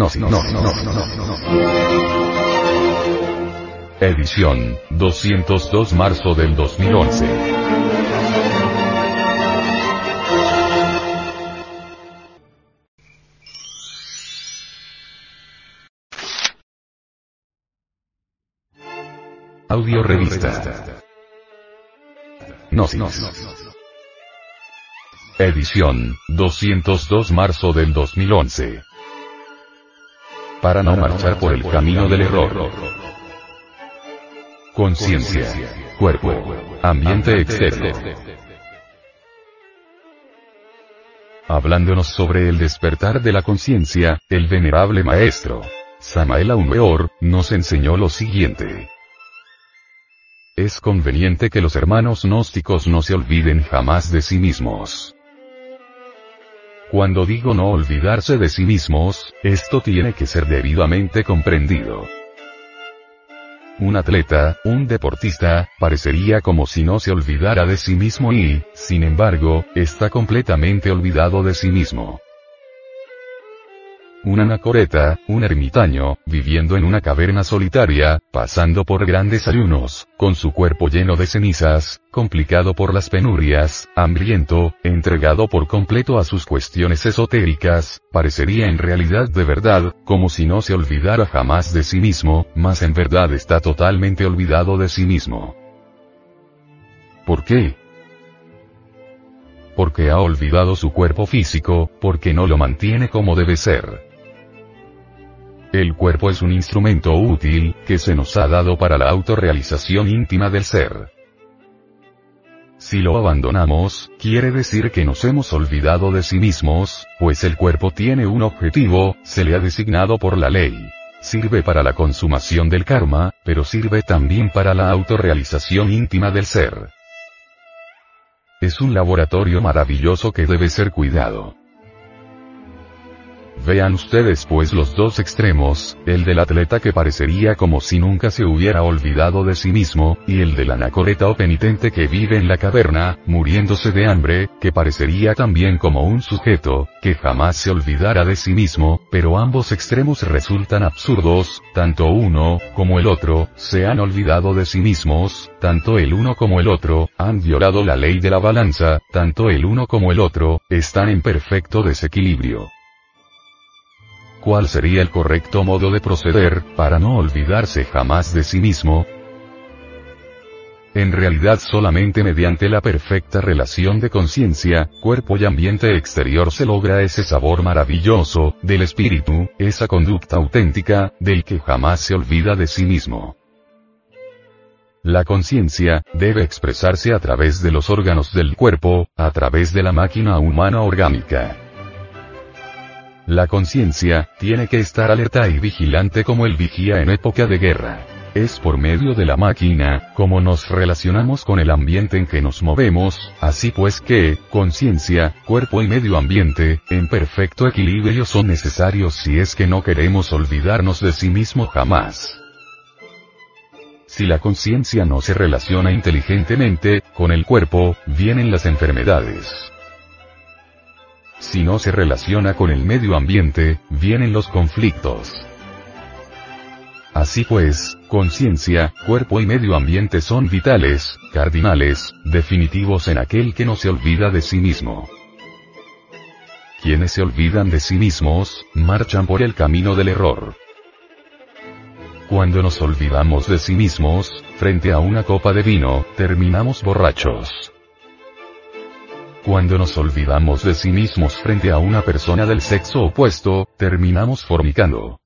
Gnosis. Edición, 202 marzo del 2011. Audio Revista. Gnosis. Edición, 202 marzo del 2011. Para no marchar por el camino del error. Conciencia, cuerpo, ambiente externo. Hablándonos sobre el despertar de la conciencia, el venerable maestro, Samael Aumeor, nos enseñó lo siguiente. Es conveniente que los hermanos gnósticos no se olviden jamás de sí mismos. Cuando digo no olvidarse de sí mismos, esto tiene que ser debidamente comprendido. Un atleta, un deportista, parecería como si no se olvidara de sí mismo y, sin embargo, está completamente olvidado de sí mismo. Un anacoreta, un ermitaño, viviendo en una caverna solitaria, pasando por grandes ayunos, con su cuerpo lleno de cenizas, complicado por las penurias, hambriento, entregado por completo a sus cuestiones esotéricas, parecería en realidad de verdad, como si no se olvidara jamás de sí mismo, mas en verdad está totalmente olvidado de sí mismo. ¿Por qué? Porque ha olvidado su cuerpo físico, porque no lo mantiene como debe ser. El cuerpo es un instrumento útil, que se nos ha dado para la autorrealización íntima del ser. Si lo abandonamos, quiere decir que nos hemos olvidado de sí mismos, pues el cuerpo tiene un objetivo, se le ha designado por la ley. Sirve para la consumación del karma, pero sirve también para la autorrealización íntima del ser. Es un laboratorio maravilloso que debe ser cuidado. Vean ustedes pues los dos extremos, el del atleta que parecería como si nunca se hubiera olvidado de sí mismo, y el del anacoreta o penitente que vive en la caverna, muriéndose de hambre, que parecería también como un sujeto, que jamás se olvidara de sí mismo, pero ambos extremos resultan absurdos, tanto uno, como el otro, se han olvidado de sí mismos, tanto el uno como el otro, han violado la ley de la balanza, tanto el uno como el otro, están en perfecto desequilibrio. ¿Cuál sería el correcto modo de proceder, para no olvidarse jamás de sí mismo? En realidad solamente mediante la perfecta relación de conciencia, cuerpo y ambiente exterior se logra ese sabor maravilloso, del espíritu, esa conducta auténtica, del que jamás se olvida de sí mismo. La conciencia, debe expresarse a través de los órganos del cuerpo, a través de la máquina humana orgánica. La conciencia, tiene que estar alerta y vigilante como el vigía en época de guerra. Es por medio de la máquina, como nos relacionamos con el ambiente en que nos movemos, así pues que, conciencia, cuerpo y medio ambiente, en perfecto equilibrio son necesarios si es que no queremos olvidarnos de sí mismo jamás. Si la conciencia no se relaciona inteligentemente, con el cuerpo, vienen las enfermedades. Si no se relaciona con el medio ambiente, vienen los conflictos. Así pues, conciencia, cuerpo y medio ambiente son vitales, cardinales, definitivos en aquel que no se olvida de sí mismo. Quienes se olvidan de sí mismos, marchan por el camino del error. Cuando nos olvidamos de sí mismos, frente a una copa de vino, terminamos borrachos. Cuando nos olvidamos de sí mismos frente a una persona del sexo opuesto, terminamos fornicando.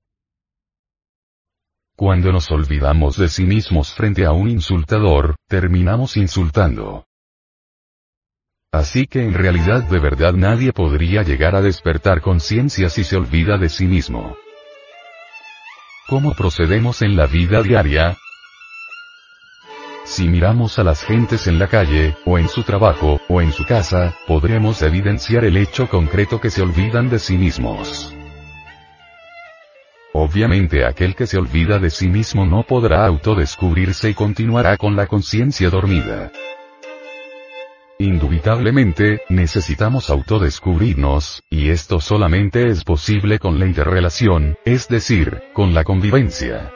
Cuando nos olvidamos de sí mismos frente a un insultador, terminamos insultando. Así que en realidad de verdad nadie podría llegar a despertar conciencia si se olvida de sí mismo. ¿Cómo procedemos en la vida diaria? Si miramos a las gentes en la calle, o en su trabajo, o en su casa, podremos evidenciar el hecho concreto que se olvidan de sí mismos. Obviamente aquel que se olvida de sí mismo no podrá autodescubrirse y continuará con la conciencia dormida. Indubitablemente, necesitamos autodescubrirnos, y esto solamente es posible con la interrelación, es decir, con la convivencia.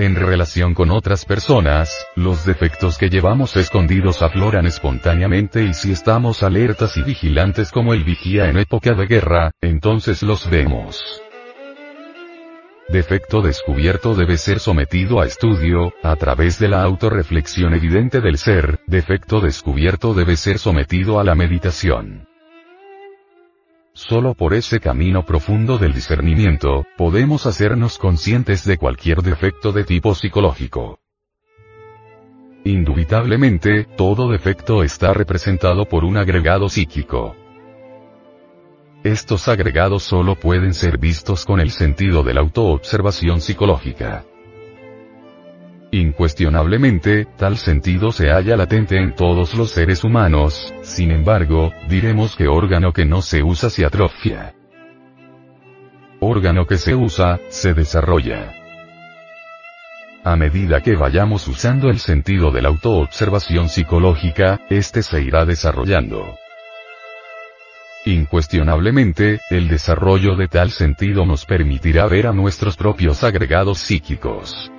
En relación con otras personas, los defectos que llevamos escondidos afloran espontáneamente y si estamos alertas y vigilantes como el vigía en época de guerra, entonces los vemos. Defecto descubierto debe ser sometido a estudio, a través de la autorreflexión evidente del ser, defecto descubierto debe ser sometido a la meditación. Solo por ese camino profundo del discernimiento, podemos hacernos conscientes de cualquier defecto de tipo psicológico. Indubitablemente, todo defecto está representado por un agregado psíquico. Estos agregados solo pueden ser vistos con el sentido de la autoobservación psicológica. Incuestionablemente, tal sentido se halla latente en todos los seres humanos, sin embargo, diremos que órgano que no se usa se atrofia. Órgano que se usa, se desarrolla. A medida que vayamos usando el sentido de la autoobservación psicológica, este se irá desarrollando. Incuestionablemente, el desarrollo de tal sentido nos permitirá ver a nuestros propios agregados psíquicos.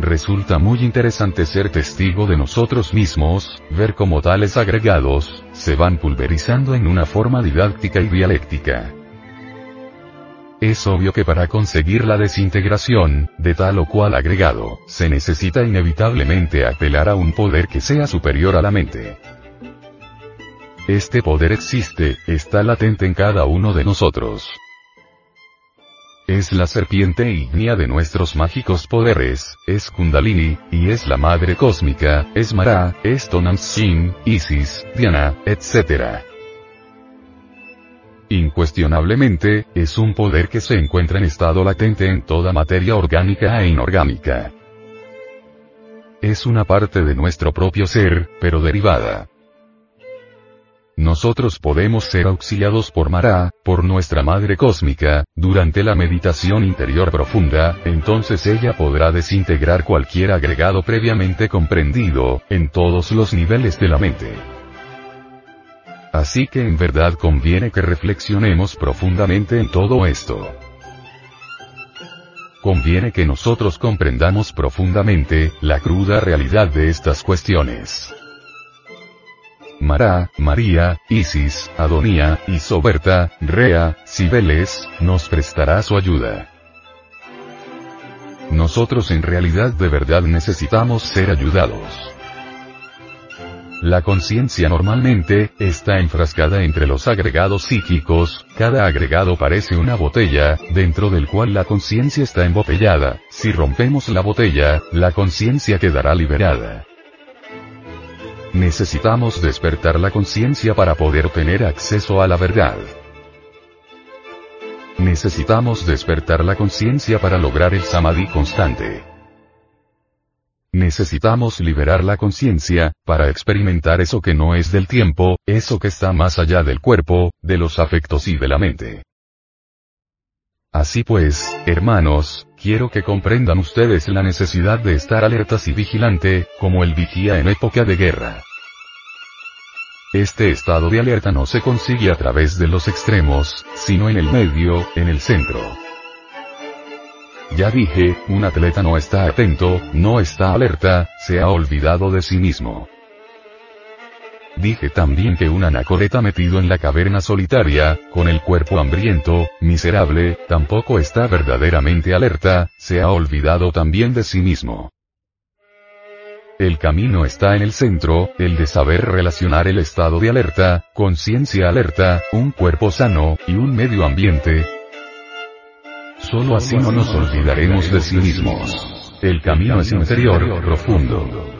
Resulta muy interesante ser testigo de nosotros mismos, ver cómo tales agregados, se van pulverizando en una forma didáctica y dialéctica. Es obvio que para conseguir la desintegración, de tal o cual agregado, se necesita inevitablemente apelar a un poder que sea superior a la mente. Este poder existe, está latente en cada uno de nosotros. Es la serpiente ígnea de nuestros mágicos poderes, es Kundalini, y es la madre cósmica, es Mara, es Tonantzin, Isis, Diana, etc. Incuestionablemente, es un poder que se encuentra en estado latente en toda materia orgánica e inorgánica. Es una parte de nuestro propio ser, pero derivada. Nosotros podemos ser auxiliados por Mara, por nuestra Madre Cósmica, durante la meditación interior profunda, entonces ella podrá desintegrar cualquier agregado previamente comprendido, en todos los niveles de la mente. Así que en verdad conviene que reflexionemos profundamente en todo esto. Conviene que nosotros comprendamos profundamente, la cruda realidad de estas cuestiones. Mará, María, Isis, Adonía, Isoberta, Rea, Cibeles, nos prestará su ayuda. Nosotros en realidad de verdad necesitamos ser ayudados. La conciencia normalmente, está enfrascada entre los agregados psíquicos, cada agregado parece una botella, dentro del cual la conciencia está embotellada, si rompemos la botella, la conciencia quedará liberada. Necesitamos despertar la conciencia para poder tener acceso a la verdad. Necesitamos despertar la conciencia para lograr el samadhi constante. Necesitamos liberar la conciencia, para experimentar eso que no es del tiempo, eso que está más allá del cuerpo, de los afectos y de la mente. Así pues, hermanos, quiero que comprendan ustedes la necesidad de estar alertas y vigilante, como el vigía en época de guerra. Este estado de alerta no se consigue a través de los extremos, sino en el medio, en el centro. Ya dije, un atleta no está atento, no está alerta, se ha olvidado de sí mismo. Dije también que un anacoreta metido en la caverna solitaria, con el cuerpo hambriento, miserable, tampoco está verdaderamente alerta, se ha olvidado también de sí mismo. El camino está en el centro, el de saber relacionar el estado de alerta, conciencia alerta, un cuerpo sano, y un medio ambiente. Solo así no nos olvidaremos de sí mismos. El camino es interior, profundo.